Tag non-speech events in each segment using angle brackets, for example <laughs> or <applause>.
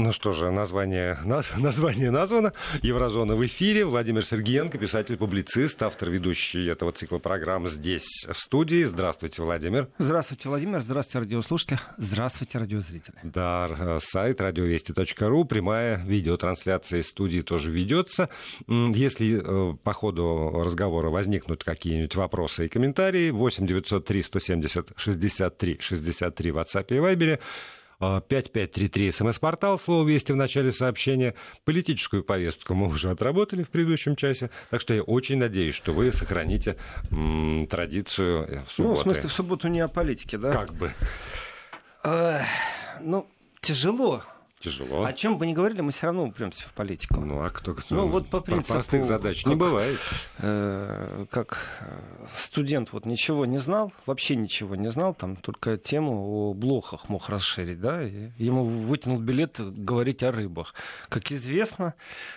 Ну что же, название, на, <laughs> название названо. Еврозона в эфире. Владимир Сергеенко, писатель-публицист, автор, ведущий этого цикла программ здесь, в студии. Здравствуйте, Владимир. Здравствуйте, Владимир. Здравствуйте, радиослушатели. Здравствуйте, радиозрители. Да, э, сайт радиовести.ру. Прямая видеотрансляция из студии тоже ведется. Если э, по ходу разговора возникнут какие-нибудь вопросы и комментарии, 8 903 170 63 63 в WhatsApp и Viber 5533 смс-портал, слово «Вести» в начале сообщения. Политическую повестку мы уже отработали в предыдущем часе, так что я очень надеюсь, что вы сохраните м, традицию в субботу. Ну, в смысле, в субботу не о политике, да? Как бы. Э, ну, тяжело Тяжело. О чем бы ни говорили, мы все равно упремся в политику. Ну, а кто, кто ну, вот по принципу, простых задач не бывает. Э, как э, студент вот ничего не знал, вообще ничего не знал, там только тему о блохах мог расширить, да, и ему вытянул билет говорить о рыбах. Как известно,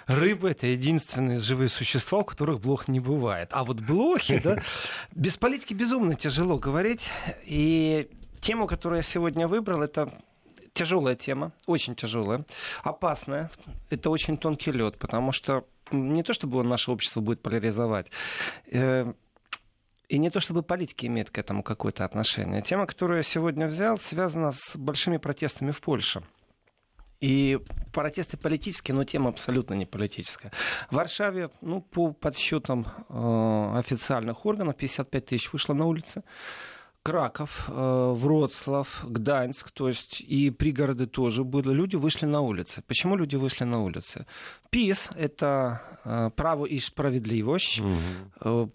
рыбы — это единственные живые существа, у которых блох не бывает. А вот блохи, да, <laughs> без политики безумно тяжело говорить, и тему, которую я сегодня выбрал, это тяжелая тема, очень тяжелая, опасная. Это очень тонкий лед, потому что не то чтобы наше общество будет поляризовать, э, и не то чтобы политики имеют к этому какое-то отношение. Тема, которую я сегодня взял, связана с большими протестами в Польше. И протесты политические, но тема абсолютно не политическая. В Варшаве, ну, по подсчетам э, официальных органов, 55 тысяч вышло на улицы. Краков, э, Вроцлав, Гданьск, то есть и пригороды тоже были. Люди вышли на улицы. Почему люди вышли на улицы? ПИС — это э, право и справедливость. Угу.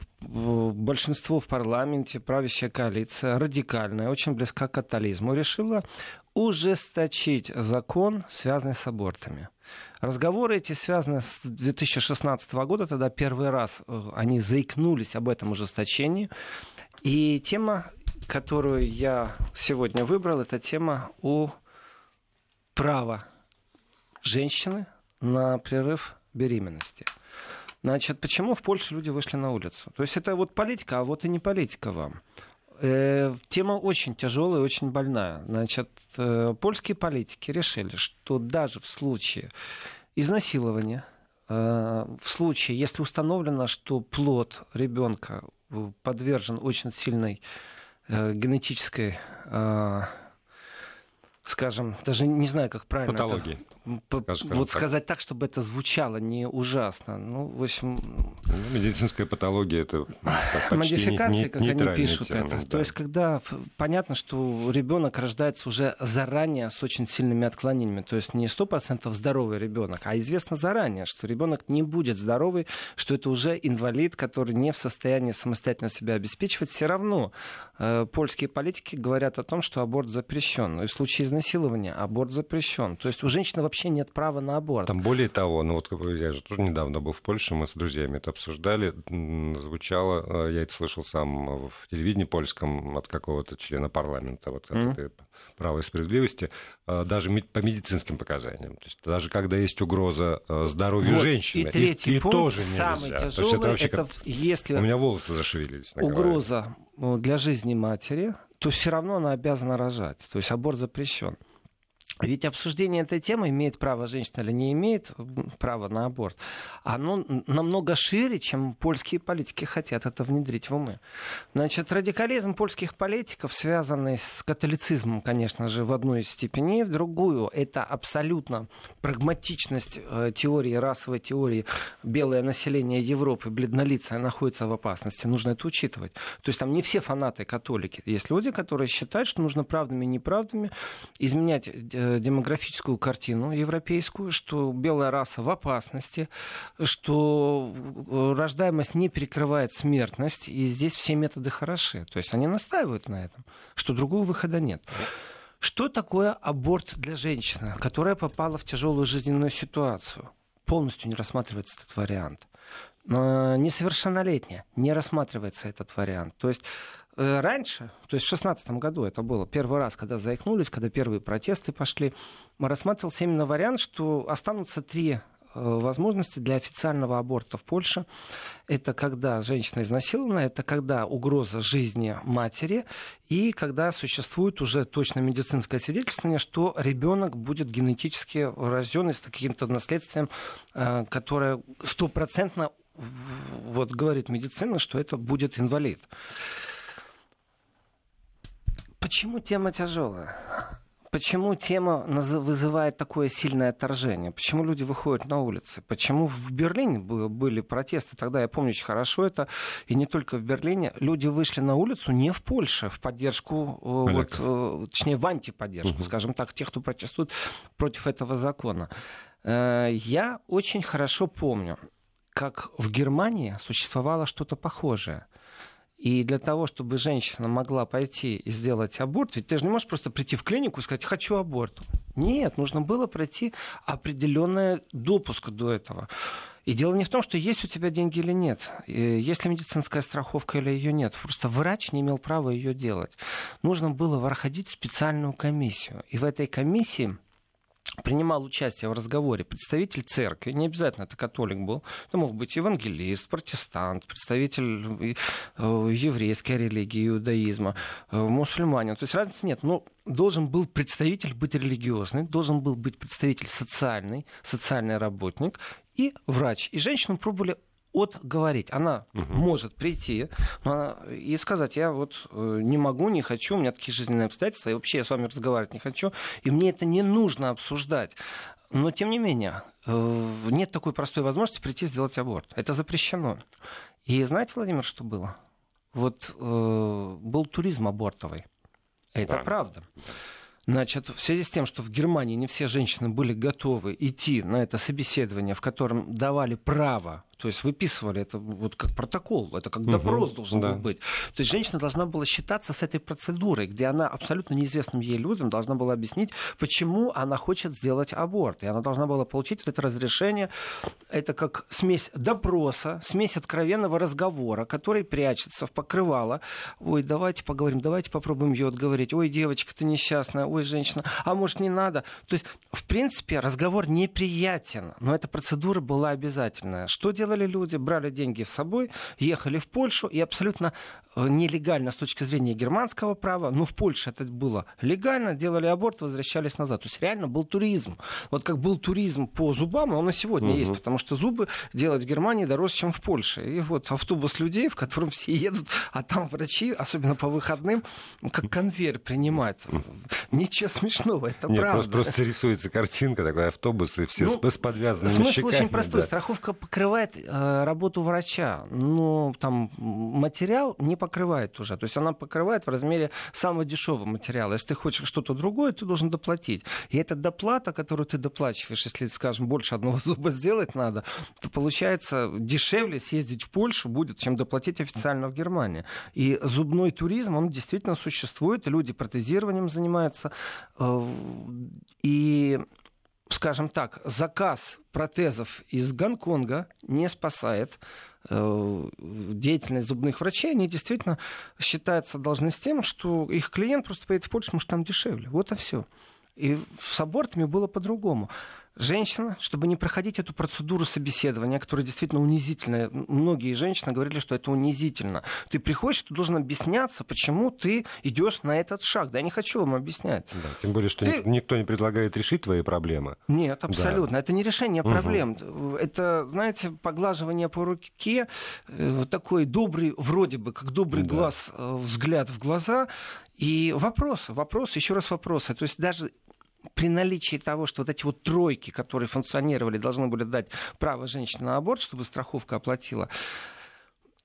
Большинство в парламенте, правящая коалиция, радикальная, очень близка к католизму, решила ужесточить закон, связанный с абортами. Разговоры эти связаны с 2016 года, тогда первый раз они заикнулись об этом ужесточении. И тема которую я сегодня выбрал, это тема о право женщины на прерыв беременности. Значит, почему в Польше люди вышли на улицу? То есть это вот политика, а вот и не политика вам. Э, тема очень тяжелая, очень больная. Значит, э, польские политики решили, что даже в случае изнасилования, э, в случае, если установлено, что плод ребенка подвержен очень сильной генетической э, скажем, даже не знаю, как правильно. Патологии. Это, скажем, вот так. сказать так, чтобы это звучало не ужасно. Ну, в общем... Ну, медицинская патология это <laughs> Модификации, не, как они пишут термин, это. Да. То есть, когда понятно, что ребенок рождается уже заранее с очень сильными отклонениями. То есть не сто процентов здоровый ребенок, а известно заранее, что ребенок не будет здоровый, что это уже инвалид, который не в состоянии самостоятельно себя обеспечивать. Все равно э, польские политики говорят о том, что аборт запрещен. И в случае изнасилования аборт запрещен. То есть у женщины вообще нет права на аборт. Там более того, ну вот я же тоже недавно был в Польше, мы с друзьями это обсуждали, звучало, э, я это слышал сам в телевидении польском от какого-то члена парламента, вот mm-hmm. этой права и справедливости, э, даже по медицинским показаниям. То есть даже когда есть угроза э, здоровью вот. женщины, и, третий и, пункт, и тоже нельзя. Самый тяжелый, То есть это вообще это, как... если у меня волосы зашевелились. Угроза для жизни матери, то все равно она обязана рожать. То есть аборт запрещен. Ведь обсуждение этой темы, имеет право женщина или не имеет права на аборт, оно намного шире, чем польские политики хотят это внедрить в умы. Значит, радикализм польских политиков, связанный с католицизмом, конечно же, в одной из степеней, в другую, это абсолютно прагматичность э, теории, расовой теории. Белое население Европы, бледнолицее, находится в опасности. Нужно это учитывать. То есть там не все фанаты католики. Есть люди, которые считают, что нужно правдами и неправдами изменять демографическую картину европейскую, что белая раса в опасности, что э, рождаемость не перекрывает смертность, и здесь все методы хороши. То есть они настаивают на этом, что другого выхода нет. Что такое аборт для женщины, которая попала в тяжелую жизненную ситуацию? Полностью не рассматривается этот вариант. Несовершеннолетняя, не рассматривается этот вариант. То есть Э, раньше, то есть в 2016 году это было первый раз, когда заикнулись, когда первые протесты пошли, рассматривался именно вариант, что останутся три возможности для официального аборта в Польше. Это когда женщина изнасилована, это когда угроза жизни матери, и когда существует уже точно медицинское свидетельствование, что ребенок будет генетически рожден с каким-то наследствием, которое стопроцентно вот говорит медицина, что это будет инвалид. Почему тема тяжелая? Почему тема вызывает такое сильное отторжение? Почему люди выходят на улицы? Почему в Берлине были протесты? Тогда я помню очень хорошо это. И не только в Берлине. Люди вышли на улицу не в Польше в поддержку, э, вот, э, точнее, в антиподдержку, угу. скажем так, тех, кто протестует против этого закона. Э, я очень хорошо помню, как в Германии существовало что-то похожее. И для того, чтобы женщина могла пойти и сделать аборт, ведь ты же не можешь просто прийти в клинику и сказать «хочу аборт». Нет, нужно было пройти определенный допуск до этого. И дело не в том, что есть у тебя деньги или нет, есть ли медицинская страховка или ее нет. Просто врач не имел права ее делать. Нужно было проходить специальную комиссию. И в этой комиссии принимал участие в разговоре представитель церкви, не обязательно это католик был, это мог быть евангелист, протестант, представитель э, еврейской религии, иудаизма, э, мусульманин. То есть разницы нет. Но должен был представитель быть религиозный, должен был быть представитель социальный, социальный работник и врач. И женщину пробовали отговорить. Она угу. может прийти она, и сказать, я вот э, не могу, не хочу, у меня такие жизненные обстоятельства, и вообще я с вами разговаривать не хочу, и мне это не нужно обсуждать. Но, тем не менее, э, нет такой простой возможности прийти сделать аборт. Это запрещено. И знаете, Владимир, что было? Вот э, был туризм абортовый. Это да. правда. Значит, в связи с тем, что в Германии не все женщины были готовы идти на это собеседование, в котором давали право то есть выписывали это вот как протокол, это как допрос угу, должен да. был быть. То есть женщина должна была считаться с этой процедурой, где она абсолютно неизвестным ей людям должна была объяснить, почему она хочет сделать аборт. И она должна была получить это разрешение. Это как смесь допроса, смесь откровенного разговора, который прячется в покрывало. Ой, давайте поговорим, давайте попробуем ее отговорить. Ой, девочка, ты несчастная, ой, женщина, а может не надо. То есть, в принципе, разговор неприятен, но эта процедура была обязательная. Что делать делали люди, брали деньги с собой, ехали в Польшу и абсолютно э, нелегально с точки зрения германского права, но в Польше это было легально, делали аборт, возвращались назад. То есть реально был туризм. Вот как был туризм по зубам, он и сегодня угу. есть, потому что зубы делать в Германии дороже, чем в Польше. И вот автобус людей, в котором все едут, а там врачи, особенно по выходным, как конвейер принимают. Ничего смешного, это Нет, правда. Просто, просто рисуется картинка, такой автобус, и все ну, с, подвязанными Смысл щеками, очень простой. Да. Страховка покрывает работу врача, но там материал не покрывает уже. То есть она покрывает в размере самого дешевого материала. Если ты хочешь что-то другое, ты должен доплатить. И эта доплата, которую ты доплачиваешь, если, скажем, больше одного <laughs> зуба сделать надо, то получается дешевле съездить в Польшу будет, чем доплатить официально в Германии. И зубной туризм, он действительно существует, люди протезированием занимаются. Э, и скажем так, заказ протезов из Гонконга не спасает э, деятельность зубных врачей, они действительно считаются должны с тем, что их клиент просто поедет в Польшу, потому что там дешевле. Вот и все. И с абортами было по-другому женщина, чтобы не проходить эту процедуру собеседования, которая действительно унизительная. Многие женщины говорили, что это унизительно. Ты приходишь, ты должен объясняться, почему ты идешь на этот шаг. Да я не хочу вам объяснять. Да, тем более, что ты... никто не предлагает решить твои проблемы. Нет, абсолютно. Да. Это не решение проблем. Угу. Это, знаете, поглаживание по руке, э, такой добрый, вроде бы, как добрый да. глаз, э, взгляд в глаза. И вопросы, вопросы, еще раз вопросы. То есть даже при наличии того, что вот эти вот тройки, которые функционировали, должны были дать право женщине на аборт, чтобы страховка оплатила,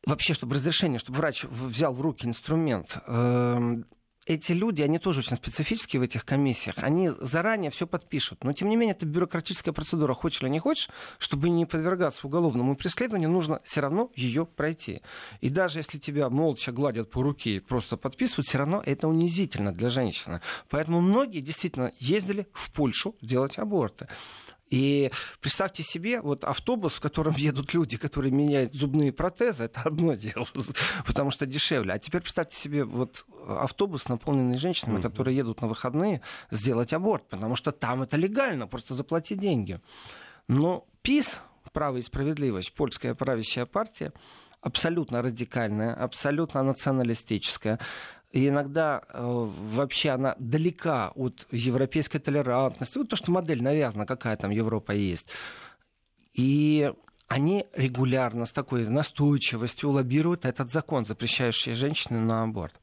вообще, чтобы разрешение, чтобы врач взял в руки инструмент, эм, эти люди, они тоже очень специфические в этих комиссиях, они заранее все подпишут. Но, тем не менее, это бюрократическая процедура. Хочешь или не хочешь, чтобы не подвергаться уголовному преследованию, нужно все равно ее пройти. И даже если тебя молча гладят по руке и просто подписывают, все равно это унизительно для женщины. Поэтому многие действительно ездили в Польшу делать аборты. И представьте себе, вот автобус, в котором едут люди, которые меняют зубные протезы, это одно <laughs> дело, потому что дешевле. А теперь представьте себе вот автобус, наполненный женщинами, mm-hmm. которые едут на выходные сделать аборт, потому что там это легально, просто заплати деньги. Но ПИС, право и справедливость, польская правящая партия, абсолютно радикальная, абсолютно националистическая. Иногда э, вообще она далека от европейской толерантности. Вот то, что модель навязана, какая там Европа есть. И они регулярно с такой настойчивостью лоббируют этот закон, запрещающий женщины на аборт.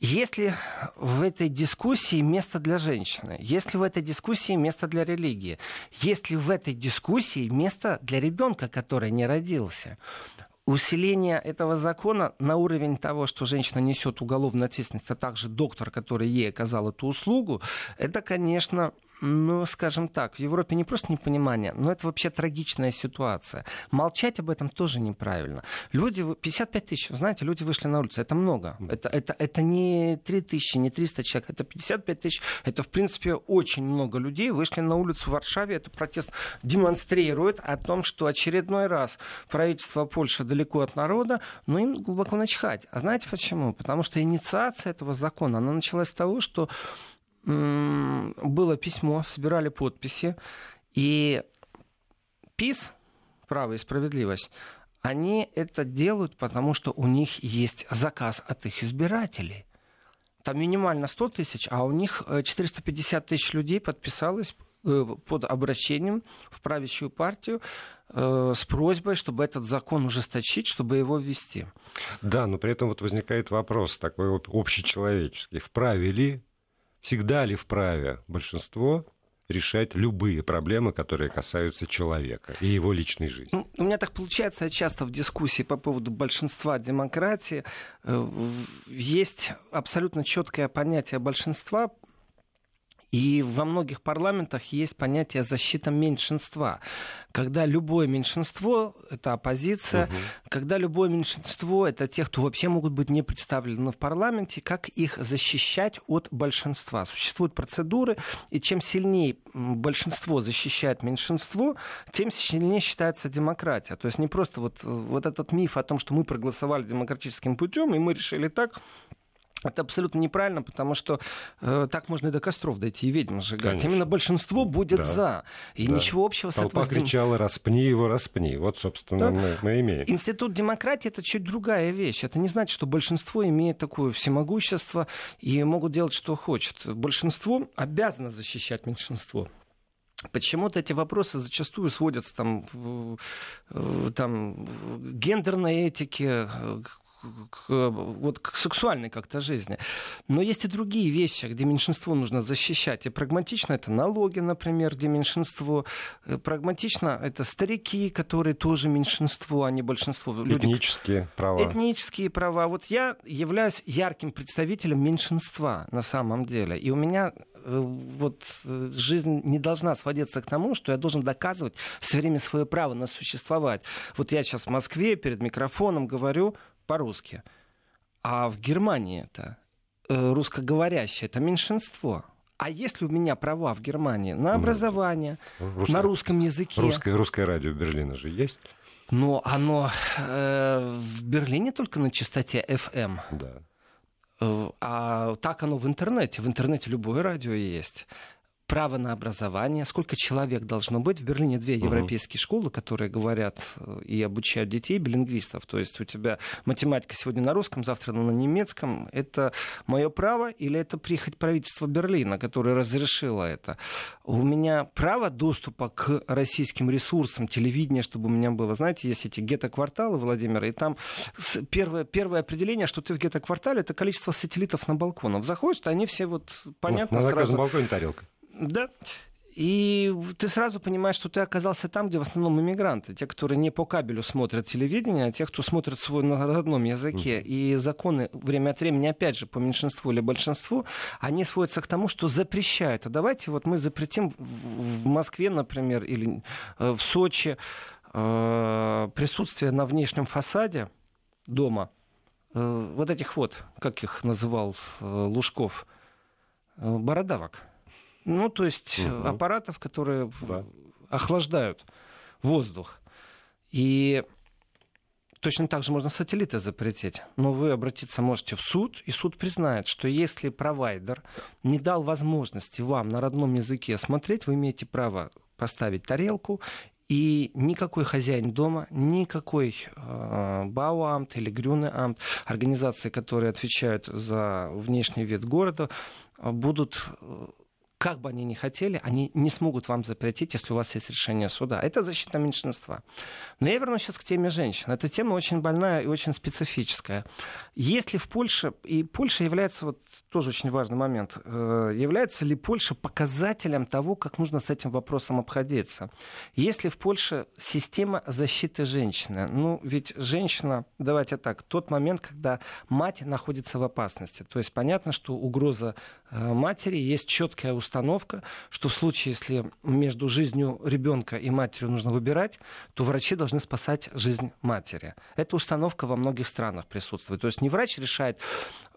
Если в этой дискуссии место для женщины, если в этой дискуссии место для религии, если в этой дискуссии место для ребенка, который не родился, усиление этого закона на уровень того, что женщина несет уголовную ответственность, а также доктор, который ей оказал эту услугу, это, конечно, ну, скажем так, в Европе не просто непонимание, но это вообще трагичная ситуация. Молчать об этом тоже неправильно. Люди, 55 тысяч, знаете, люди вышли на улицу, это много. Это, это, это не 3 тысячи, не 300 человек, это 55 тысяч. Это, в принципе, очень много людей вышли на улицу в Варшаве. Это протест демонстрирует о том, что очередной раз правительство Польши далеко от народа, но им глубоко начхать. А знаете почему? Потому что инициация этого закона, она началась с того, что было письмо, собирали подписи, и ПИС, право и справедливость, они это делают, потому что у них есть заказ от их избирателей. Там минимально 100 тысяч, а у них 450 э, тысяч людей подписалось э, под обращением в правящую партию э, с просьбой, чтобы этот закон ужесточить, чтобы его ввести. Да, но при этом вот возникает вопрос такой общечеловеческий. Вправе ли всегда ли вправе большинство решать любые проблемы, которые касаются человека и его личной жизни. Ну, у меня так получается, часто в дискуссии по поводу большинства демократии э, есть абсолютно четкое понятие большинства, и во многих парламентах есть понятие защита меньшинства. Когда любое меньшинство — это оппозиция, угу. когда любое меньшинство — это те, кто вообще могут быть не представлены в парламенте, как их защищать от большинства. Существуют процедуры, и чем сильнее большинство защищает меньшинство, тем сильнее считается демократия. То есть не просто вот, вот этот миф о том, что мы проголосовали демократическим путем, и мы решили так, это абсолютно неправильно, потому что э, так можно и до костров дойти, и ведьм сжигать. Конечно. Именно большинство будет да. за. И да. ничего общего Толпа с этим... кричала, распни его, распни. Вот, собственно, да. мы, мы имеем. Институт демократии — это чуть другая вещь. Это не значит, что большинство имеет такое всемогущество и могут делать, что хочет. Большинство обязано защищать меньшинство. Почему-то эти вопросы зачастую сводятся там, э, там, к гендерной этике, к, вот, к сексуальной как-то жизни. Но есть и другие вещи, где меньшинство нужно защищать. И прагматично это налоги, например, где меньшинство. Э, прагматично это старики, которые тоже меньшинство, а не большинство. Этнические Люди... права. Этнические права. Вот я являюсь ярким представителем меньшинства на самом деле. И у меня э, вот э, жизнь не должна сводиться к тому, что я должен доказывать все время свое право на существовать. Вот я сейчас в Москве перед микрофоном говорю, по-русски. А в Германии это э, русскоговорящее, это меньшинство. А если у меня права в Германии на ну, образование, Русско... на русском языке? Русское, русское радио Берлина же есть? Но оно э, в Берлине только на частоте FM. Да. Э, а так оно в интернете. В интернете любое радио есть право на образование, сколько человек должно быть. В Берлине две европейские школы, которые говорят э, и обучают детей билингвистов. То есть у тебя математика сегодня на русском, завтра на немецком. Это мое право или это прихоть правительства Берлина, которое разрешило это? У меня право доступа к российским ресурсам, телевидения, чтобы у меня было. Знаете, есть эти гетто-кварталы, Владимир, и там первое, первое определение, что ты в гетто-квартале, это количество сателлитов на балконах. Заходишь, то они все вот понятно вот, на сразу... балконе тарелка. Да. И ты сразу понимаешь, что ты оказался там, где в основном иммигранты. Те, которые не по кабелю смотрят телевидение, а те, кто смотрит свой на родном языке. И законы время от времени, опять же, по меньшинству или большинству, они сводятся к тому, что запрещают. А давайте вот мы запретим в Москве, например, или э, в Сочи э, присутствие на внешнем фасаде дома э, вот этих вот, как их называл Лужков, бородавок. Ну, то есть угу. аппаратов, которые да. охлаждают воздух. И точно так же можно сателлиты запретить. Но вы обратиться можете в суд, и суд признает, что если провайдер не дал возможности вам на родном языке смотреть, вы имеете право поставить тарелку, и никакой хозяин дома, никакой э, Бауамт или Грюнеамт, организации, которые отвечают за внешний вид города, будут э, как бы они ни хотели, они не смогут вам запретить, если у вас есть решение суда. Это защита меньшинства. Но я вернусь сейчас к теме женщин. Эта тема очень больная и очень специфическая. Если в Польше, и Польша является, вот тоже очень важный момент, э, является ли Польша показателем того, как нужно с этим вопросом обходиться? Если в Польше система защиты женщины, ну ведь женщина, давайте так, тот момент, когда мать находится в опасности. То есть понятно, что угроза э, матери есть четкая установка установка, что в случае, если между жизнью ребенка и матерью нужно выбирать, то врачи должны спасать жизнь матери. Эта установка во многих странах присутствует. То есть не врач решает,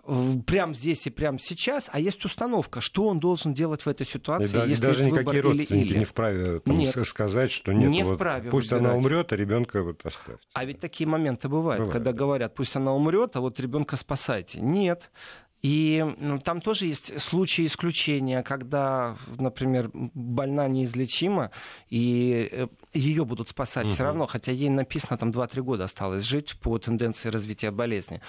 э, прямо здесь и прямо сейчас, а есть установка, что он должен делать в этой ситуации, и, если даже есть никакие выбор родственники или, или. не вправе там, нет, сказать, что нет, не вот, вправе пусть выбирать. она умрет, а ребенка вот оставьте. А ведь такие моменты бывают, Бывает, когда да. говорят, пусть она умрет, а вот ребенка спасайте. Нет. И ну, там тоже есть случаи исключения, когда, например, больна неизлечима, и ее будут спасать Мгм. все равно, хотя ей написано там 2-3 года осталось жить по тенденции развития болезни.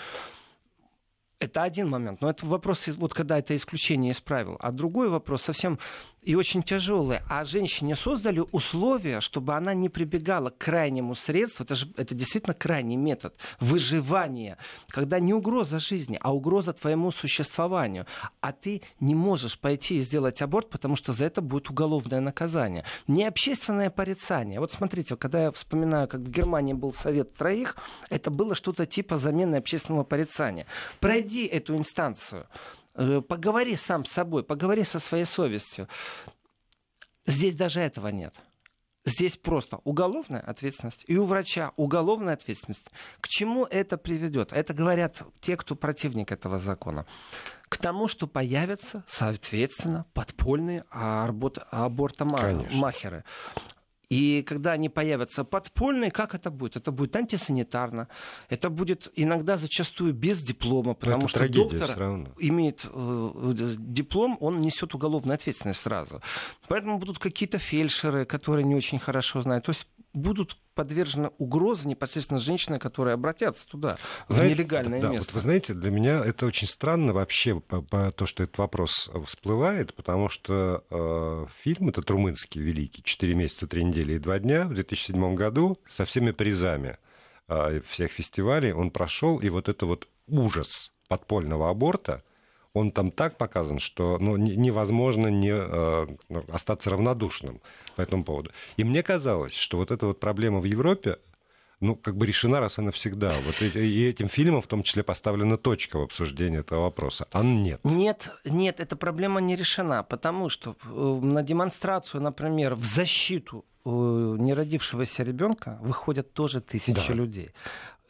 Это один момент, но это вопрос, вот когда это исключение из правил. А другой вопрос совсем и очень тяжелый. А женщине создали условия, чтобы она не прибегала к крайнему средству. Это же это действительно крайний метод выживания, когда не угроза жизни, а угроза твоему существованию. А ты не можешь пойти и сделать аборт, потому что за это будет уголовное наказание. Не общественное порицание. Вот смотрите, когда я вспоминаю, как в Германии был совет троих, это было что-то типа замены общественного порицания. Пройди эту инстанцию. Э, Поговори сам с собой, поговори со своей совестью. Здесь даже этого нет. Здесь просто уголовная ответственность и у врача уголовная ответственность. К чему это приведет? Это говорят те, кто противник этого закона. К тому, что появятся, соответственно, подпольные аборт, абортомахеры. И когда они появятся подпольные, как это будет? Это будет антисанитарно. Это будет иногда зачастую без диплома, потому это что доктор имеет э, диплом, он несет уголовную ответственность сразу. Поэтому будут какие-то фельдшеры, которые не очень хорошо знают. То есть будут подвержены угрозе непосредственно женщины, которые обратятся туда, в Знаете, нелегальное да, место. Вот вы знаете, для меня это очень странно вообще, по, по- то, что этот вопрос всплывает, потому что э, фильм этот румынский великий «Четыре месяца, три недели и два дня» в 2007 году со всеми призами э, всех фестивалей он прошел, и вот это вот ужас подпольного аборта, он там так показан, что ну, не- невозможно не э, ну, остаться равнодушным по этому поводу. И мне казалось, что вот эта вот проблема в Европе, ну, как бы решена раз и навсегда. Вот и, и этим фильмом в том числе поставлена точка в обсуждении этого вопроса. А нет. Нет, нет, эта проблема не решена, потому что э, на демонстрацию, например, в защиту э, неродившегося ребенка выходят тоже тысячи Да. людей.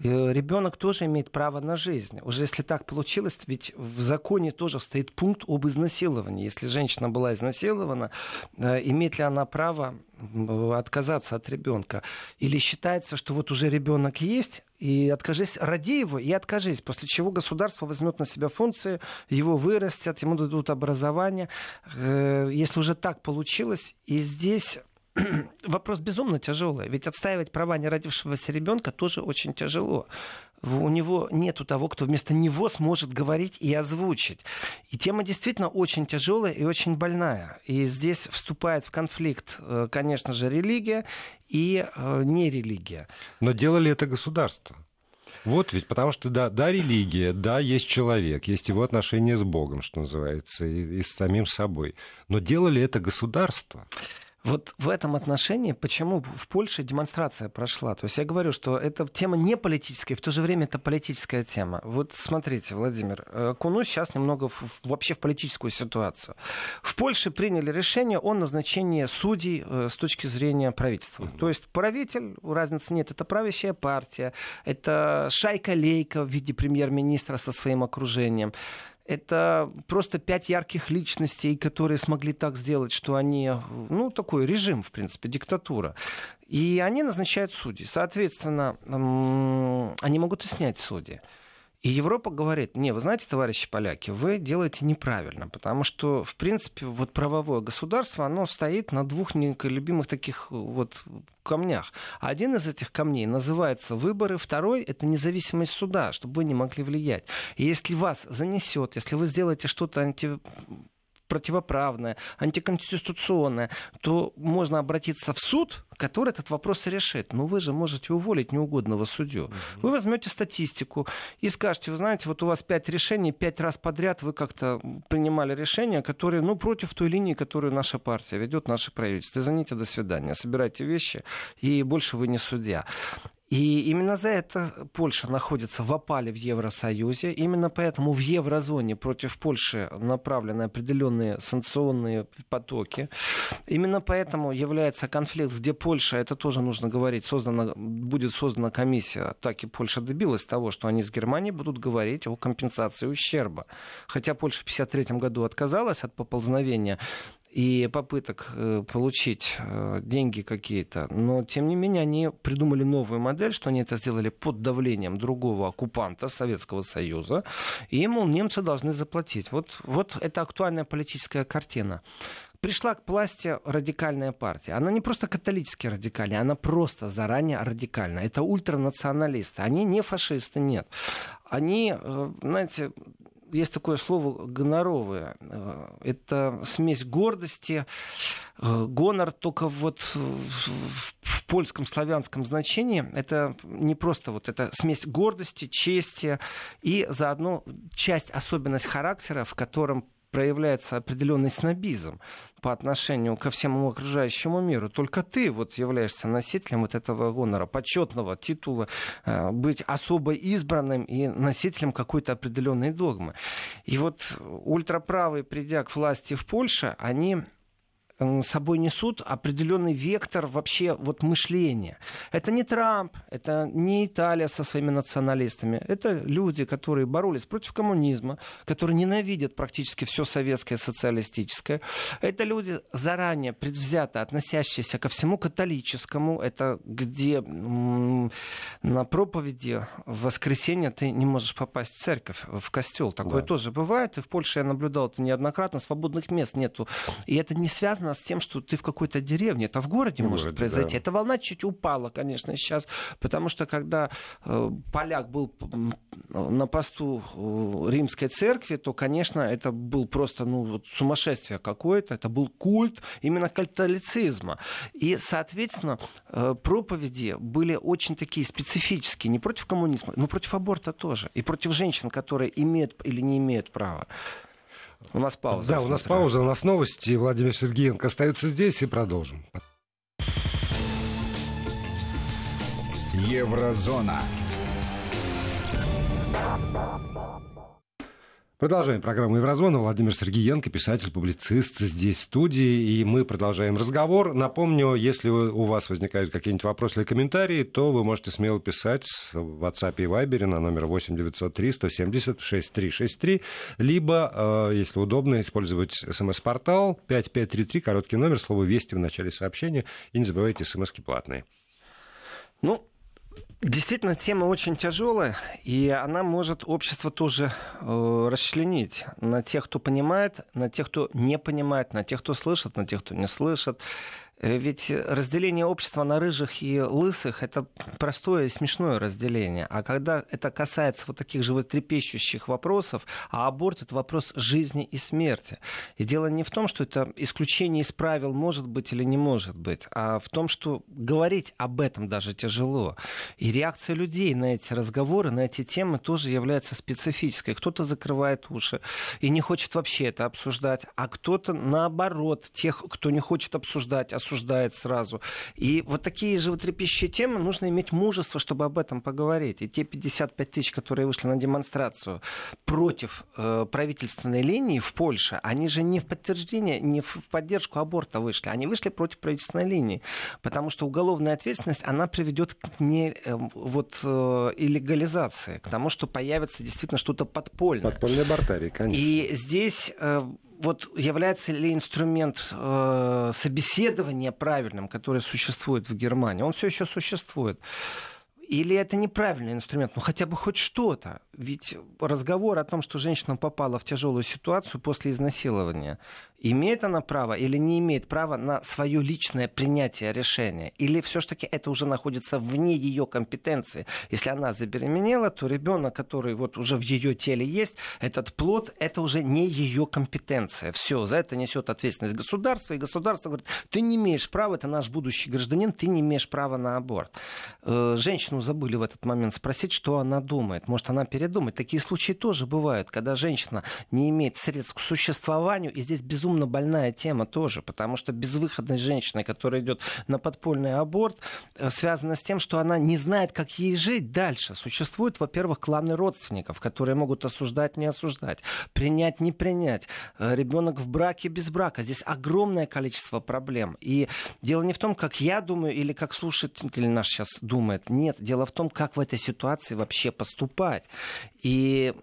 Ребенок тоже имеет право на жизнь. Уже если так получилось, ведь в законе тоже стоит пункт об изнасиловании. Если женщина была изнасилована, э, имеет ли она право м, отказаться от ребенка? Или считается, что вот уже ребенок есть, и откажись, роди его и откажись, после чего государство возьмет на себя функции, его вырастят, ему дадут образование. Э, Если уже так получилось, и здесь <clears throat> вопрос безумно тяжелый. Ведь отстаивать права неродившегося ребенка тоже очень тяжело. У него нету того, кто вместо него сможет говорить и озвучить. И тема действительно очень тяжелая и очень больная. И здесь вступает в конфликт, э, конечно же, религия и э, нерелигия. Но делали это государство. Вот ведь, потому что да, да, религия, да, есть человек, есть его отношения с Богом, что называется, и, и с самим собой. Но делали это государство. Вот в этом отношении, почему в Польше демонстрация прошла? То есть я говорю, что эта тема не политическая, в то же время это политическая тема. Вот смотрите, Владимир, э, окунусь сейчас немного в- вообще в политическую ситуацию. В Польше приняли решение о назначении судей э, с точки зрения правительства. То есть правитель, разницы нет, это правящая партия, это шайка-лейка в виде премьер-министра со своим окружением. Это просто пять ярких личностей, которые смогли так сделать, что они, ну, такой режим, в принципе, диктатура. И они назначают судей. Соответственно, они могут и снять судей. И Европа говорит, не, вы знаете, товарищи поляки, вы делаете неправильно, потому что, в принципе, вот правовое государство, оно стоит на двух неколебимых таких вот камнях. Один из этих камней называется выборы, второй — это независимость суда, чтобы вы не могли влиять. И если вас занесет, если вы сделаете что-то анти противоправное, антиконституционное, то можно обратиться в суд, который этот вопрос решит. Но вы же можете уволить неугодного судью. Угу. Вы возьмете статистику и скажете, вы знаете, вот у вас пять решений, пять раз подряд вы как-то принимали решения, которые, ну, против той линии, которую наша партия ведет, наше правительство. Извините, до свидания. Собирайте вещи, и больше вы не судья. И именно за это Польша находится в опале в Евросоюзе. Именно поэтому в еврозоне против Польши направлены определенные санкционные потоки. Именно поэтому является конфликт, где Польша, это тоже нужно говорить, создана, будет создана комиссия. Так и Польша добилась того, что они с Германией будут говорить о компенсации ущерба. Хотя Польша в 1953 году отказалась от поползновения и попыток э, получить э, деньги какие-то. Но, тем не менее, они придумали новую модель, что они это сделали под давлением другого оккупанта Советского Союза. И, мол, немцы должны заплатить. Вот, вот это актуальная политическая картина пришла к власти радикальная партия. Она не просто католически радикальная, она просто заранее радикальная. Это ультранационалисты. Они не фашисты, нет. Они, э, знаете, есть такое слово гоноровое. Э, это смесь гордости, э, гонор только вот в польском славянском значении. Это не просто вот это смесь гордости, чести и заодно часть особенность характера, в котором проявляется определенный снобизм по отношению ко всему окружающему миру. Только ты вот являешься носителем вот этого гонора, почетного титула, э, быть особо избранным и носителем какой-то определенной догмы. И вот ультраправые, придя к власти в Польше, они собой несут определенный вектор вообще вот мышления. Это не Трамп, это не Италия со своими националистами. Это люди, которые боролись против коммунизма, которые ненавидят практически все советское социалистическое. Это люди заранее предвзято относящиеся ко всему католическому. Это где на проповеди в воскресенье ты не можешь попасть в церковь, в костел. Такое да. тоже бывает. И в Польше я наблюдал это неоднократно. Свободных мест нету. И это не связано связано с тем, что ты в какой-то деревне. Это в городе в может городе, произойти. Да. Эта волна чуть упала, конечно, сейчас, потому что когда э, поляк был на посту э, римской церкви, то, конечно, это был просто ну, вот сумасшествие какое-то. Это был культ именно католицизма. И, соответственно, э, проповеди были очень такие специфические. Не против коммунизма, но против аборта тоже. И против женщин, которые имеют или не имеют права. У нас пауза. Да, у нас пауза, у нас новости. Владимир Сергеенко остается здесь и продолжим. Еврозона. Продолжаем программу «Еврозона». Владимир Сергеенко, писатель, публицист здесь в студии. И мы продолжаем разговор. Напомню, если у вас возникают какие-нибудь вопросы или комментарии, то вы можете смело писать в WhatsApp и Viber на номер 8 903 170 6363. Либо, э, если удобно, использовать смс-портал 5533, короткий номер, слово «Вести» в начале сообщения. И не забывайте, смс-ки платные. Ну, Действительно, тема очень тяжелая, и она может общество тоже э, расчленить на тех, кто понимает, на тех, кто не понимает, на тех, кто слышит, на тех, кто не слышит. Э, ведь разделение общества на рыжих и лысых – это простое и смешное разделение. А когда это касается вот таких животрепещущих вопросов, а аборт – это вопрос жизни и смерти. И дело не в том, что это исключение из правил может быть или не может быть, а в том, что говорить об этом даже тяжело. И реакция людей на эти разговоры, на эти темы тоже является специфической. Кто-то закрывает уши и не хочет вообще это обсуждать, а кто-то, наоборот, тех, кто не хочет обсуждать, осуждает сразу. И вот такие животрепещущие темы нужно иметь мужество, чтобы об этом поговорить. И те 55 тысяч, которые вышли на демонстрацию против э, правительственной линии в Польше, они же не в подтверждение, не в поддержку аборта вышли, они вышли против правительственной линии. Потому что уголовная ответственность, она приведет к не, э, вот, э, и легализации, к тому, что появится действительно что-то подпольное. Подпольный бартарий, конечно. И здесь э, вот является ли инструмент э, собеседования правильным, который существует в Германии? Он все еще существует. или это неправильный инструмент, ну хотя бы хоть что-то. Ведь разговор о том, что женщина попала в тяжелую ситуацию после изнасилования, имеет она право или не имеет права на свое личное принятие решения? Или все-таки это уже находится вне ее компетенции? Если она забеременела, то ребенок, который вот уже в ее теле есть, этот плод, это уже не ее компетенция. Все, за это несет ответственность государство, и государство говорит, ты не имеешь права, это наш будущий гражданин, ты не имеешь права на аборт. Э, женщину забыли в этот момент спросить, что она думает. Может, она передумает. Такие случаи тоже бывают, когда женщина не имеет средств к существованию, и здесь безумно безумно больная тема тоже, потому что безвыходность женщины, которая идет на подпольный аборт, э, связана с тем, что она не знает, как ей жить дальше. Существуют, во-первых, кланы родственников, которые могут осуждать, не осуждать, принять, не принять. Э, Ребенок в браке, без брака. Здесь огромное количество проблем. И дело не в том, как я думаю или как слушатель наш сейчас думает. Нет, дело в том, как в этой ситуации вообще поступать. И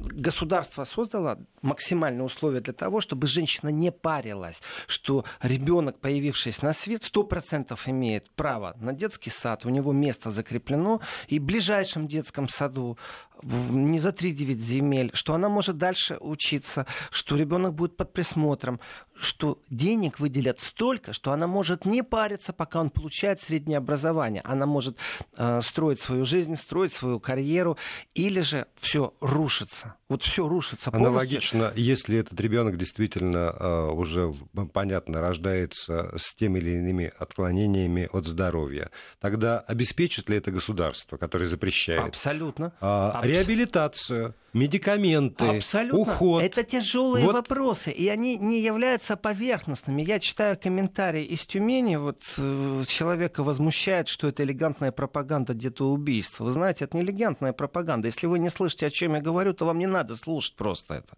государство создало максимальные условия для того, чтобы женщина не парилась, что ребенок, появившись на свет, сто процентов имеет право на детский сад, у него место закреплено, и в ближайшем детском саду не за 3-9 земель, что она может дальше учиться, что ребенок будет под присмотром, что денег выделят столько, что она может не париться, пока он получает среднее образование. Она может э, строить свою жизнь, строить свою карьеру, или же все рушится. Вот все рушится полностью. Аналогично, если этот ребенок действительно э, уже, понятно, рождается с теми или иными отклонениями от здоровья, тогда обеспечит ли это государство, которое запрещает? Абсолютно. Э, Абсолютно. Реабилитацию медикаменты, Абсолютно. уход. Это тяжелые вот. вопросы, и они не являются поверхностными. Я читаю комментарии из Тюмени, вот э, человека возмущает, что это элегантная пропаганда детоубийства. Вы знаете, это не элегантная пропаганда. Если вы не слышите, о чем я говорю, то вам не надо слушать просто это.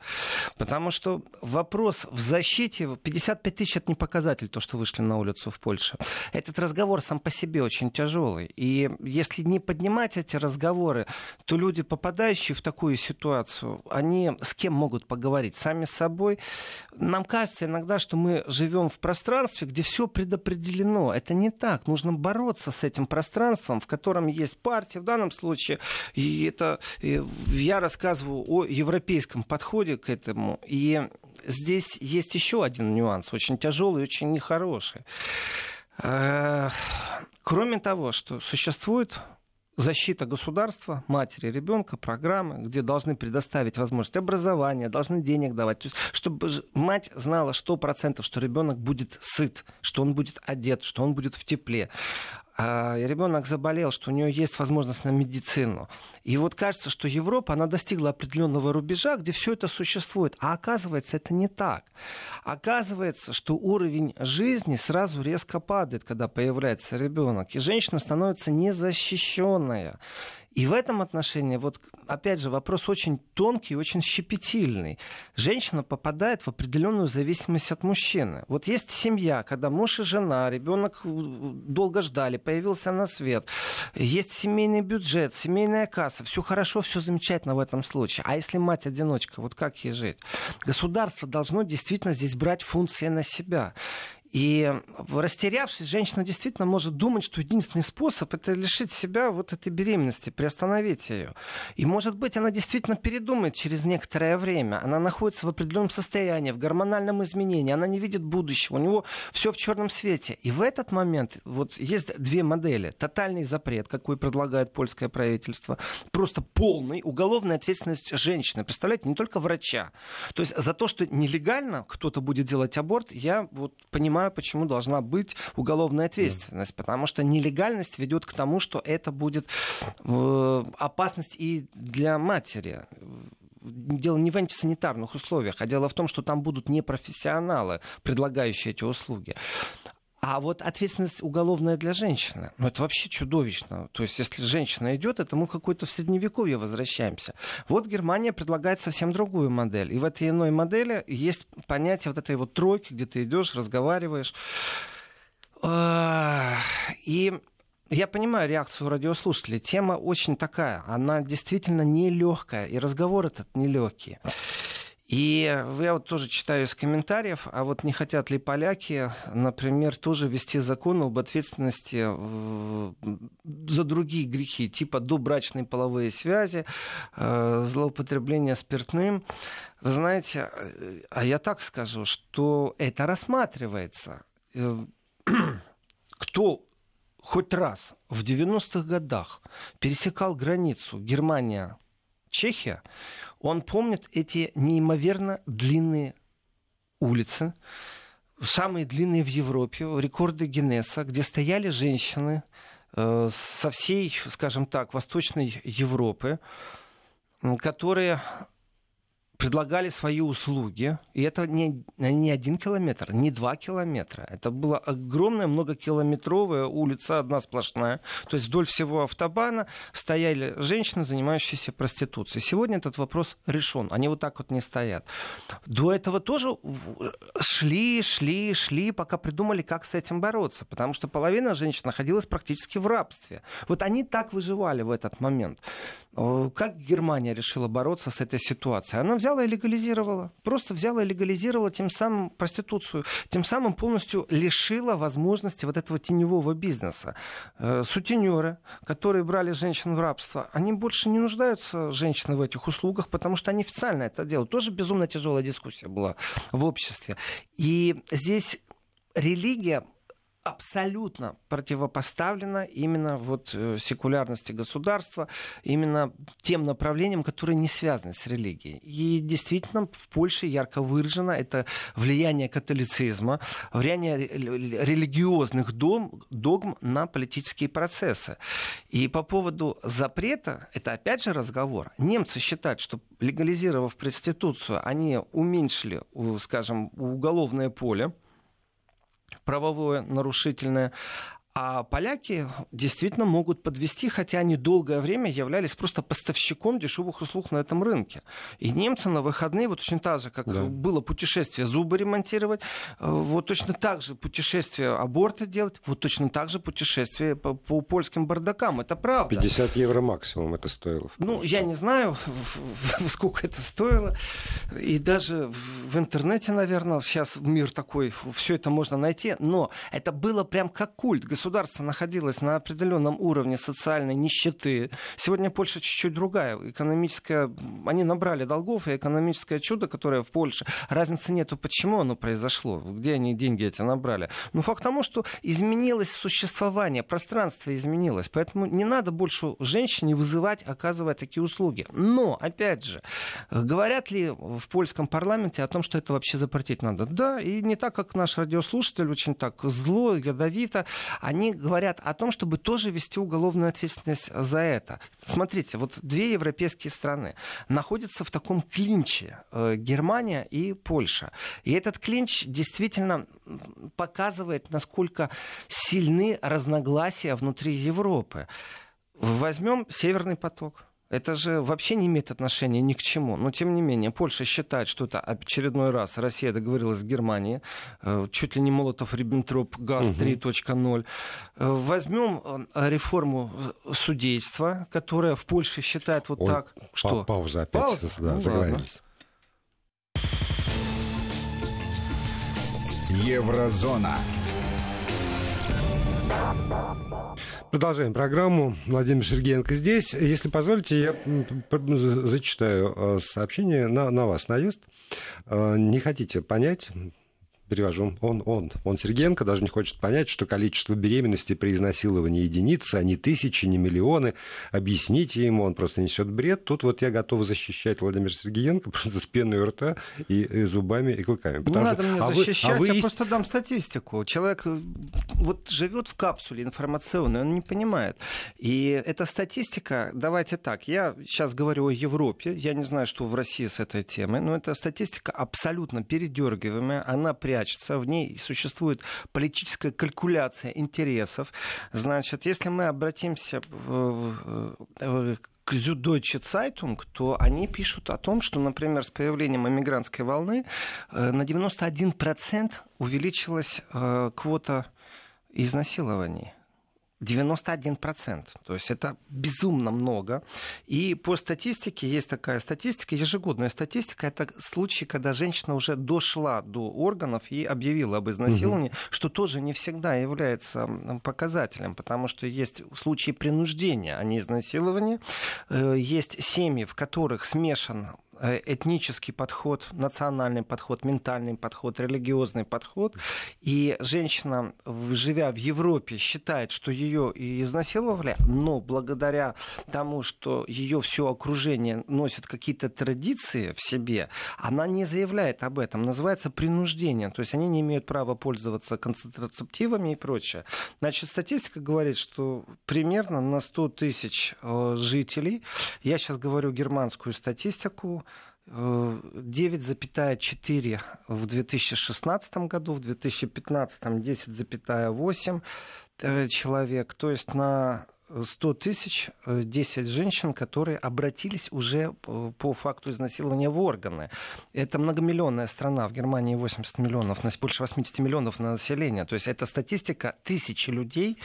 Потому что вопрос в защите, 55 тысяч это не показатель, то, что вышли на улицу в Польше. Этот разговор сам по себе очень тяжелый. И если не поднимать эти разговоры, то люди, попадающие в такую ситуацию, ситуацию, они с кем могут поговорить? Сами с собой. Нам кажется иногда, что мы живем в пространстве, где все предопределено. Это не так. Нужно бороться с этим пространством, в котором есть партия в данном случае. И это я рассказываю о европейском подходе к этому. И здесь есть еще один нюанс, очень тяжелый, очень нехороший. Э, кроме того, что существует защита государства, матери, ребенка, программы, где должны предоставить возможность образования, должны денег давать. То есть, чтобы мать знала сто процентов, что ребенок будет сыт, что он будет одет, что он будет в тепле ребенок заболел, что у нее есть возможность на медицину. И вот кажется, что Европа, она достигла определенного рубежа, где все это существует. А оказывается, это не так. Оказывается, что уровень жизни сразу резко падает, когда появляется ребенок. И женщина становится незащищенная. И в этом отношении, вот опять же, вопрос очень тонкий очень щепетильный. Женщина попадает в определенную зависимость от мужчины. Вот есть семья, когда муж и жена, ребенок э, долго ждали, появился на свет. Есть семейный бюджет, семейная касса. Все хорошо, все замечательно в этом случае. А если мать-одиночка, вот как ей жить? Государство должно действительно здесь брать функции на себя. И растерявшись, женщина действительно может думать, что единственный способ это лишить себя вот этой беременности, приостановить ее. И, может быть, она действительно передумает через некоторое время. Она находится в определенном состоянии, в гормональном изменении, она не видит будущего, у него все в черном свете. И в этот момент вот есть две модели. Тотальный запрет, какой предлагает польское правительство, просто полный уголовная ответственность женщины. Представляете, не только врача. То есть за то, что нелегально кто-то будет делать аборт, я вот понимаю, понимаю, почему должна быть уголовная ответственность, потому что нелегальность ведет к тому, что это будет э, опасность и для матери дело не в антисанитарных условиях, а дело в том, что там будут непрофессионалы, предлагающие эти услуги. А вот ответственность уголовная для женщины, ну это вообще чудовищно. То есть если женщина идет, это мы какой-то в средневековье возвращаемся. Вот Германия предлагает совсем другую модель. И в этой иной модели есть понятие вот этой вот тройки, где ты идешь, разговариваешь. И я понимаю реакцию радиослушателей. Тема очень такая. Она действительно нелегкая. И разговор этот нелегкий. И я вот тоже читаю из комментариев, а вот не хотят ли поляки, например, тоже ввести закон об ответственности э, за другие грехи, типа добрачные половые связи, э, злоупотребление спиртным. Вы знаете, а я так скажу, что это рассматривается. Э, <clears throat> кто хоть раз в 90-х годах пересекал границу Германия-Чехия, он помнит эти неимоверно длинные улицы, самые длинные в Европе, рекорды Гиннесса, где стояли женщины э, со всей, скажем так, Восточной Европы, которые предлагали свои услуги, и это не, не один километр, не два километра. Это была огромная многокилометровая улица, одна сплошная. То есть вдоль всего автобана стояли женщины, занимающиеся проституцией. Сегодня этот вопрос решен. Они вот так вот не стоят. До этого тоже шли, шли, шли, пока придумали, как с этим бороться. Потому что половина женщин находилась практически в рабстве. Вот они так выживали в этот момент. Как Германия решила бороться с этой ситуацией? Она взяла и легализировала. Просто взяла и легализировала тем самым проституцию. Тем самым полностью лишила возможности вот этого теневого бизнеса. Э, сутенеры, которые брали женщин в рабство, они больше не нуждаются, женщины, в этих услугах, потому что они официально это делают. Тоже безумно тяжелая дискуссия была в обществе. И здесь религия абсолютно противопоставлена именно вот э, секулярности государства, именно тем направлениям, которые не связаны с религией. И действительно в Польше ярко выражено это влияние католицизма, влияние религиозных дом, догм на политические процессы. И по поводу запрета, это опять же разговор. Немцы считают, что легализировав проституцию, они уменьшили, скажем, уголовное поле, правовое нарушительное. А поляки действительно могут подвести, хотя они долгое время являлись просто поставщиком дешевых услуг на этом рынке. И немцы на выходные, вот точно так же, как да. было путешествие зубы ремонтировать, э, вот точно так же путешествие аборты делать, вот точно так же путешествие по, по польским бардакам. Это правда. 50 евро максимум это стоило. Ну, я не знаю, <laughs> сколько это стоило. И даже в интернете, наверное, сейчас мир такой, все это можно найти. Но это было прям как культ государство находилось на определенном уровне социальной нищеты. Сегодня Польша чуть-чуть другая. Экономическая... Они набрали долгов, и экономическое чудо, которое в Польше, разницы нету, почему оно произошло, где они деньги эти набрали. Но факт тому, что изменилось существование, пространство изменилось. Поэтому не надо больше женщине вызывать, оказывая такие услуги. Но, опять же, говорят ли в польском парламенте о том, что это вообще запретить надо? Да, и не так, как наш радиослушатель, очень так зло, ядовито. Они они говорят о том, чтобы тоже вести уголовную ответственность за это. Смотрите, вот две европейские страны находятся в таком клинче. Э, Германия и Польша. И этот клинч действительно показывает, насколько сильны разногласия внутри Европы. Возьмем Северный поток. Это же вообще не имеет отношения ни к чему. Но, тем не менее, Польша считает, что это очередной раз Россия договорилась с Германией. Э, чуть ли не Молотов-Риббентроп, ГАЗ 3.0. Э, возьмем э, реформу судейства, которая в Польше считает вот Ой, так. Что? Пауза опять. Пауза? Да, ну, заговорились. Еврозона. Продолжаем программу. Владимир Сергеенко здесь. Если позволите, я зачитаю э, сообщение на, на вас наезд. Э, не хотите понять, перевожу, он, он, он Сергенко даже не хочет понять, что количество беременностей при изнасиловании единицы, а не тысячи, не миллионы. Объясните ему, он просто несет бред. Тут вот я готов защищать Владимира Сергеенко <laughs> просто с пеной у рта и, и зубами и клыками. Не надо что... мне а защищать, вы, а вы... я просто дам статистику. Человек э, вот живет в капсуле информационной, он не понимает. И эта статистика, давайте так, я сейчас говорю о Европе, я не знаю, что в России с этой темой, но эта статистика абсолютно передергиваемая, она при прячется, в ней существует политическая калькуляция интересов. Значит, если мы обратимся к Süddeutsche Zeitung, то они пишут о том, что, например, с появлением эмигрантской волны э, на 91% увеличилась э, квота изнасилований 91%. То есть это безумно много. И по статистике, есть такая статистика, ежегодная статистика, это случаи, когда женщина уже дошла до органов и объявила об изнасиловании, угу. что тоже не всегда является показателем, потому что есть случаи принуждения, а не изнасилования. Э, есть семьи, в которых смешан этнический подход, национальный подход, ментальный подход, религиозный подход. И женщина, живя в Европе, считает, что ее изнасиловали, но благодаря тому, что ее все окружение носит какие-то традиции в себе, она не заявляет об этом. Называется принуждение. То есть они не имеют права пользоваться контрацептивами и прочее. Значит, статистика говорит, что примерно на 100 тысяч э, жителей, я сейчас говорю германскую статистику, 9,4 в 2016 году, в 2015 10,8 э, человек. То есть на 100 тысяч 10 э, женщин, которые обратились уже э, по факту изнасилования в органы. Это многомиллионная страна. В Германии 80 миллионов, больше 80 миллионов населения. То есть это статистика тысячи людей,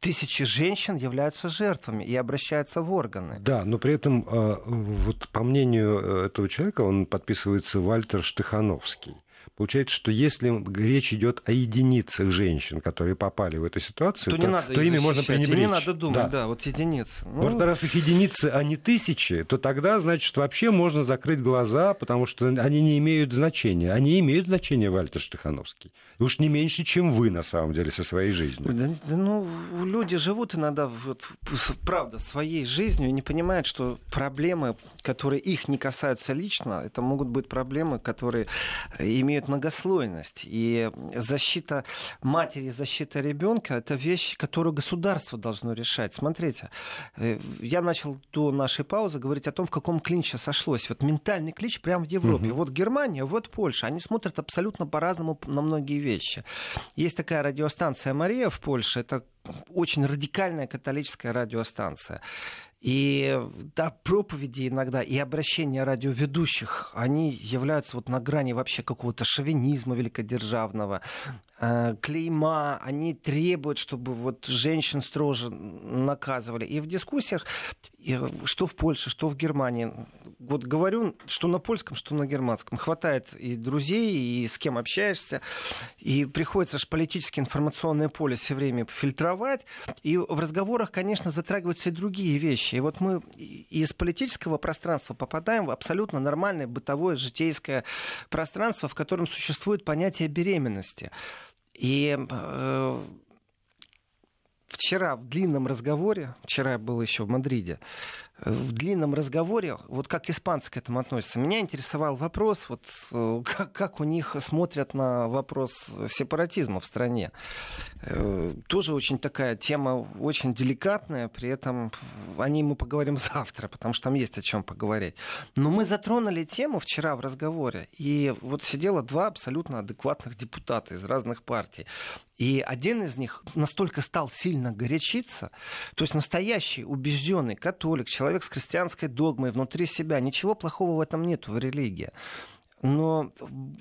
тысячи женщин являются жертвами и обращаются в органы. Да, но при этом, э, вот по мнению этого человека, он подписывается Вальтер Штыхановский. Получается, что если речь идет о единицах женщин, которые попали в эту ситуацию, то, то, не надо то ими можно пренебречь. И не надо думать, да, да вот единицы. Ну... Вот раз их единицы, а не тысячи, то тогда, значит, вообще можно закрыть глаза, потому что они не имеют значения. Они имеют значение, Вальтер Штыхановский. Уж не меньше, чем вы, на самом деле, со своей жизнью. Да, да, ну, люди живут иногда, вот, правда, своей жизнью и не понимают, что проблемы, которые их не касаются лично, это могут быть проблемы, которые имеют многослойность. И защита матери, защита ребенка это вещь, которую государство должно решать. Смотрите, э, я начал до нашей паузы говорить о том, в каком клинче сошлось. Вот ментальный клинч прямо в Европе. Угу. Вот Германия, вот Польша. Они смотрят абсолютно по-разному на многие вещи. Есть такая радиостанция «Мария» в Польше. Это очень радикальная католическая радиостанция. И да, проповеди иногда и обращения радиоведущих, они являются вот на грани вообще какого-то шовинизма великодержавного, клейма, они требуют, чтобы вот женщин строже наказывали. И в дискуссиях, что в Польше, что в Германии, вот говорю, что на польском, что на германском, хватает и друзей, и с кем общаешься, и приходится же политическое информационное поле все время фильтровать, и в разговорах, конечно, затрагиваются и другие вещи. И вот мы из политического пространства попадаем в абсолютно нормальное бытовое житейское пространство, в котором существует понятие беременности. И э, вчера в длинном разговоре, вчера я был еще в Мадриде, в длинном разговоре, вот как испанцы к этому относятся, меня интересовал вопрос, вот э, как, как у них смотрят на вопрос сепаратизма в стране. Э, тоже очень такая тема, очень деликатная, при этом о ней мы поговорим <laughs> завтра, потому что там есть о чем поговорить. Но мы затронули тему вчера в разговоре, и вот сидело два абсолютно адекватных депутата из разных партий. И один из них настолько стал сильно горячиться, то есть настоящий убежденный католик, человек с христианской догмой внутри себя, ничего плохого в этом нет в религии. Но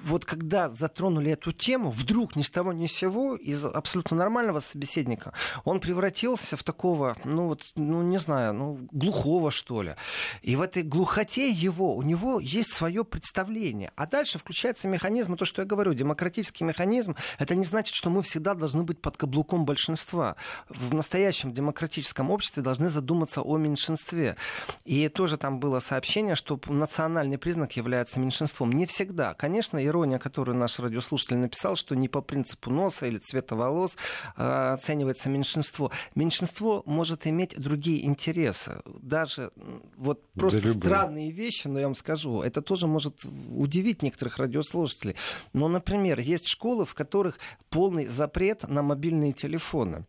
вот когда затронули эту тему, вдруг ни с того ни с сего, из абсолютно нормального собеседника, он превратился в такого, ну вот, ну не знаю, ну глухого что ли. И в этой глухоте его, у него есть свое представление. А дальше включается механизм, то, что я говорю, демократический механизм, это не значит, что мы всегда должны быть под каблуком большинства. В настоящем демократическом обществе должны задуматься о меньшинстве. И тоже там было сообщение, что национальный признак является меньшинством. Не всегда. Конечно, ирония, которую наш радиослушатель написал, что не по принципу носа или цвета волос э, оценивается меньшинство. Меньшинство может иметь другие интересы. Даже вот просто да, странные вещи, но я вам скажу, это тоже может удивить некоторых радиослушателей. Но, например, есть школы, в которых полный запрет на мобильные телефоны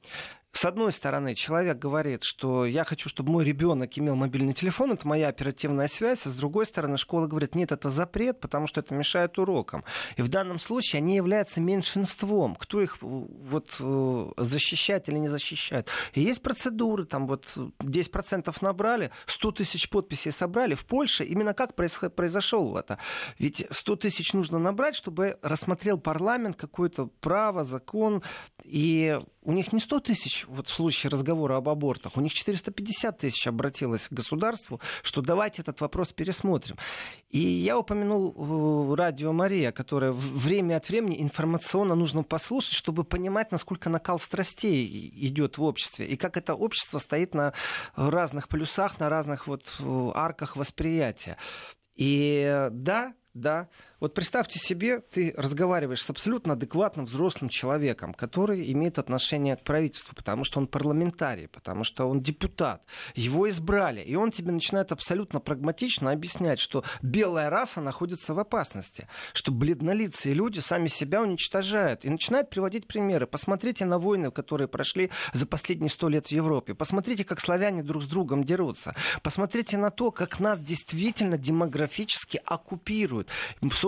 с одной стороны, человек говорит, что я хочу, чтобы мой ребенок имел мобильный телефон, это моя оперативная связь, а с другой стороны, школа говорит, нет, это запрет, потому что это мешает урокам. И в данном случае они являются меньшинством. Кто их вот, э, защищает или не защищает? И есть процедуры, там вот 10% набрали, 100 тысяч подписей собрали. В Польше именно как произошло это? Ведь 100 тысяч нужно набрать, чтобы рассмотрел парламент какое-то право, закон, и у них не 100 тысяч вот в случае разговора об абортах, у них 450 тысяч обратилось к государству, что давайте этот вопрос пересмотрим. И я упомянул э, радио Мария, которое время от времени информационно нужно послушать, чтобы понимать, насколько накал страстей идет в обществе, и как это общество стоит на разных полюсах, на разных вот э, арках восприятия. И да, да, вот представьте себе, ты разговариваешь с абсолютно адекватным взрослым человеком, который имеет отношение к правительству, потому что он парламентарий, потому что он депутат. Его избрали, и он тебе начинает абсолютно прагматично объяснять, что белая раса находится в опасности, что бледнолицые люди сами себя уничтожают. И начинает приводить примеры. Посмотрите на войны, которые прошли за последние сто лет в Европе. Посмотрите, как славяне друг с другом дерутся. Посмотрите на то, как нас действительно демографически оккупируют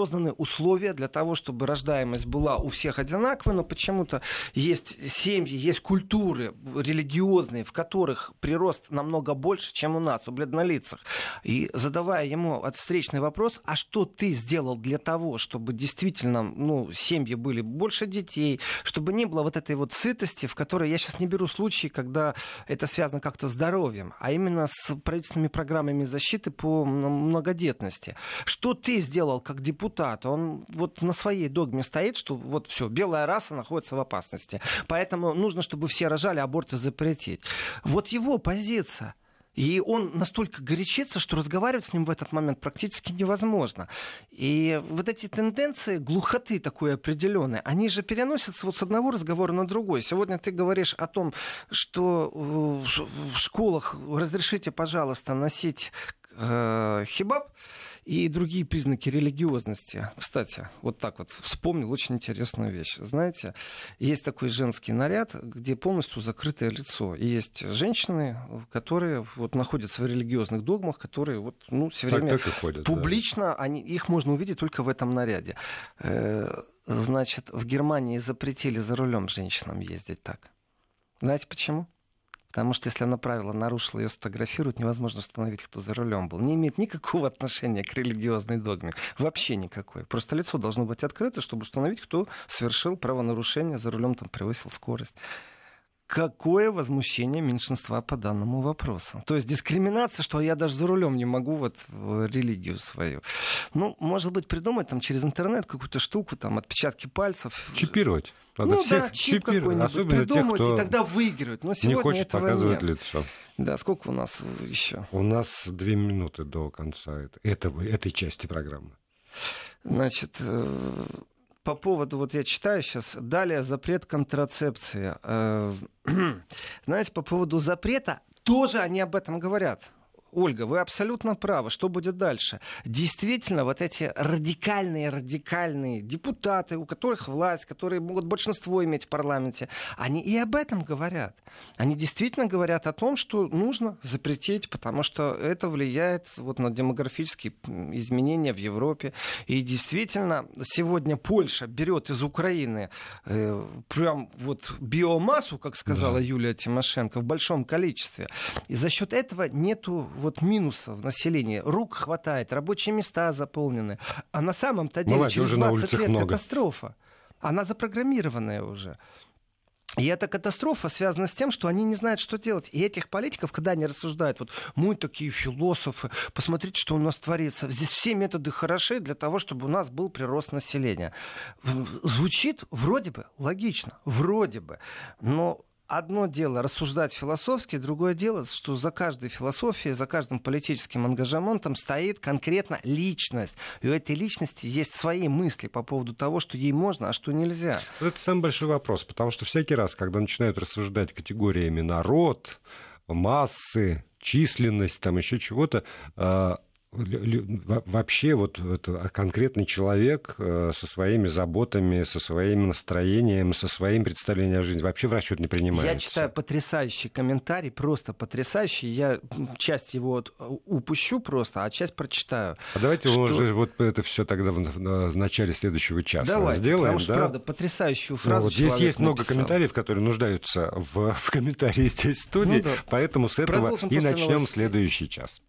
созданы условия для того, чтобы рождаемость была у всех одинаковой, но почему-то есть семьи, есть культуры религиозные, в которых прирост намного больше, чем у нас, у бледнолицах. И задавая ему встречный вопрос, а что ты сделал для того, чтобы действительно ну, семьи были больше детей, чтобы не было вот этой вот сытости, в которой я сейчас не беру случаи, когда это связано как-то с здоровьем, а именно с правительственными программами защиты по многодетности. Что ты сделал как депутат депутат, он вот на своей догме стоит, что вот все, белая раса находится в опасности. Поэтому нужно, чтобы все рожали, аборты запретить. Вот его позиция. И он настолько горячится, что разговаривать с ним в этот момент практически невозможно. И вот эти тенденции глухоты такой определенной, они же переносятся вот с одного разговора на другой. Сегодня ты говоришь о том, что э, в школах разрешите, пожалуйста, носить э, хибаб и другие признаки религиозности. Кстати, вот так вот вспомнил очень интересную вещь. Знаете, есть такой женский наряд, где полностью закрытое лицо. И есть женщины, которые вот находятся в религиозных догмах, которые вот, ну, все время так, так ходят, публично, да. они, их можно увидеть только в этом наряде. Э, значит, в Германии запретили за рулем женщинам ездить так. Знаете почему? Потому что если она правило нарушила, ее сфотографируют, невозможно установить, кто за рулем был. Не имеет никакого <laughs> отношения к религиозной догме. Вообще никакой. Просто лицо должно быть открыто, чтобы установить, кто совершил правонарушение, за рулем там превысил скорость какое возмущение меньшинства по данному вопросу. То есть дискриминация, что я даже за рулем не могу вот религию свою. Ну, может быть, придумать там через интернет какую-то штуку, там, отпечатки пальцев. Чипировать. Надо ну всех да, чип какой-нибудь придумать, тех, и тогда выиграют. Но сегодня не хочет этого показывать нет. лицо. Да, сколько у нас еще? У нас две минуты до конца этого, этой части программы. Значит, э, по поводу, вот я читаю сейчас, далее запрет контрацепции. Э, <clears throat> знаете, по поводу запрета, тоже они об этом говорят. Ольга, вы абсолютно правы. Что будет дальше? Действительно, вот эти радикальные-радикальные депутаты, у которых власть, которые могут большинство иметь в парламенте, они и об этом говорят. Они действительно говорят о том, что нужно запретить, потому что это влияет вот на демографические изменения в Европе. И действительно, сегодня Польша берет из Украины э, прям вот биомассу, как сказала да. Юлия Тимошенко, в большом количестве. И за счет этого нету вот минусов в населении. Рук хватает, рабочие места заполнены. А на самом-то деле Молодежи через 20 лет много. катастрофа. Она запрограммированная уже. И эта катастрофа связана с тем, что они не знают, что делать. И этих политиков, когда они рассуждают, вот мы такие философы, посмотрите, что у нас творится. Здесь все методы хороши для того, чтобы у нас был прирост населения. Звучит вроде бы логично, вроде бы. Но одно дело рассуждать философски, другое дело, что за каждой философией, за каждым политическим ангажементом стоит конкретно личность. И у этой личности есть свои мысли по поводу того, что ей можно, а что нельзя. Это самый большой вопрос, потому что всякий раз, когда начинают рассуждать категориями народ, массы, численность, там еще чего-то, а, вообще вот это конкретный человек э, со своими заботами, со своим настроением, со своим представлением о жизни вообще в расчет не принимается. Я читаю потрясающий комментарий, просто потрясающий. Я часть его вот упущу просто, а часть прочитаю. А давайте что... уже вот это все тогда в, в начале следующего часа давайте, сделаем. Потому что, да? правда, потрясающую фразу ну, вот Здесь есть написал. много комментариев, которые нуждаются в, <laughs> в комментарии здесь в студии, ну, да. поэтому с этого Продолжим и начнем новостей. следующий час.